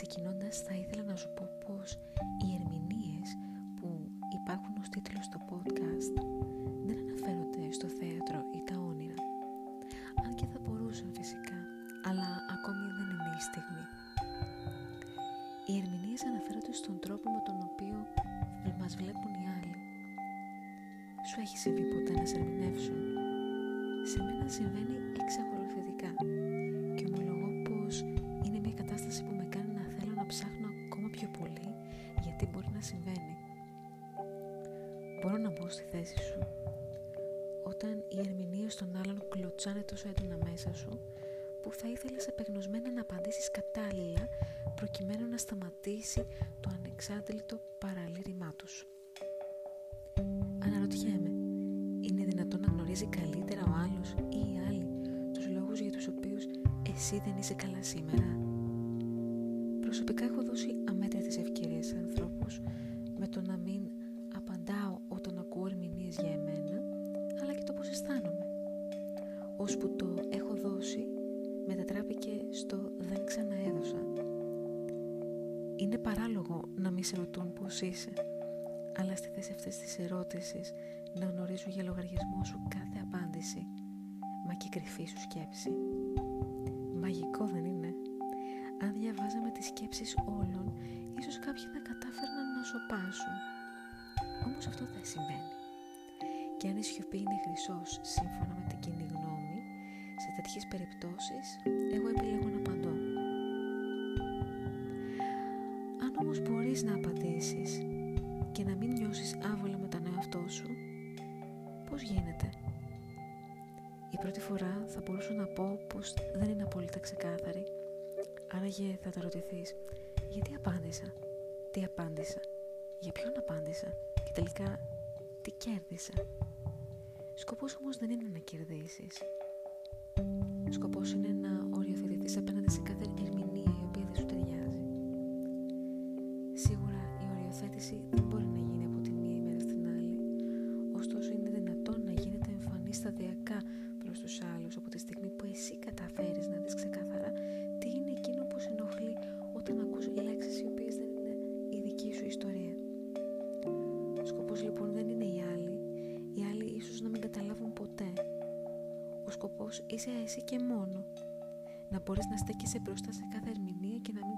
Ξεκινώντας θα ήθελα να σου πω πως οι ερμηνείες που υπάρχουν ως τίτλος στο podcast δεν αναφέρονται στο θέατρο ή τα όνειρα. Αν και θα μπορούσαν φυσικά, αλλά ακόμη δεν είναι η στιγμή. Οι ερμηνείες αναφέρονται στον τρόπο με τον οποίο μας βλέπουν οι άλλοι. Σου έχει συμβεί ποτέ να σε ερμηνεύσουν; Σε μένα συμβαίνει εξακολουθητικά και ομολογώ πως Μπορώ να μπω στη θέση σου όταν οι ερμηνείες των άλλων κλωτσάνε τόσο έντονα μέσα σου που θα ήθελες επεγνωσμένα να απαντήσεις κατάλληλα προκειμένου να σταματήσει το ανεξάντλητο παραλήρημά τους. Αναρωτιέμαι, είναι δυνατόν να γνωρίζει καλύτερα ο άλλος ή οι άλλοι τους λόγους για τους οποίους εσύ δεν είσαι καλά σήμερα; Προσωπικά έχω δώσει αμέτρητες ευκαιρίες σε ανθρώπους με το να μην απαντάω όταν ακούω ερμηνείες για εμένα, αλλά και το πώς αισθάνομαι. Ώσπου το έχω δώσει μετατράπηκε στο δεν ξαναέδωσα. Είναι παράλογο να μη σε ρωτούν πώς είσαι, αλλά στη θέση αυτής της ερώτησης να γνωρίζουν για λογαριασμό σου κάθε απάντηση, μα και κρυφή σου σκέψη. Μαγικό δεν είναι; Αν διαβάζαμε τις σκέψεις όλων, ίσως κάποιοι θα κατάφερναν να σοπάσουν. Όμως αυτό δεν συμβαίνει. Και αν η σιωπή είναι χρυσός σύμφωνα με την κοινή γνώμη, σε τέτοιες περιπτώσεις εγώ επιλέγω να απαντώ. Αν όμως μπορείς να απαντήσεις και να μην νιώσεις άβολα με τον εαυτό σου, πώς γίνεται; Η πρώτη φορά θα μπορούσα να πω πως δεν είναι απόλυτα ξεκάθαρη. Άραγε θα τα ρωτηθείς, γιατί απάντησα, τι απάντησα, για ποιον απάντησα; Και τελικά τι κέρδισα. Σκοπός όμως δεν είναι να κερδίσεις. Σκοπός είναι να οριοθετηθείς απέναντι σε κάθε ερμηνεία η οποία δεν σου ταιριάζει. Σίγουρα η οριοθέτηση δεν μπορεί να γίνει από τη μία ημέρα στην άλλη. Ωστόσο είναι δυνατόν να γίνεται εμφανή σταδιακά προς τους άλλους από τη στιγμή που εσύ καταφέρεις να δεις ξεκάθαρα τι είναι εκείνο που σε ενοχλεί όταν ακούς λέξεις οι οποίες δεν είναι η δική σου ιστορία. Ο σκοπός λοιπόν δεν είναι οι άλλοι. Οι άλλοι ίσως να μην καταλάβουν ποτέ. Ο σκοπός είσαι εσύ και μόνο. Να μπορείς να στέκεσαι μπροστά σε κάθε ερμηνεία και να μην κλονίζεσαι.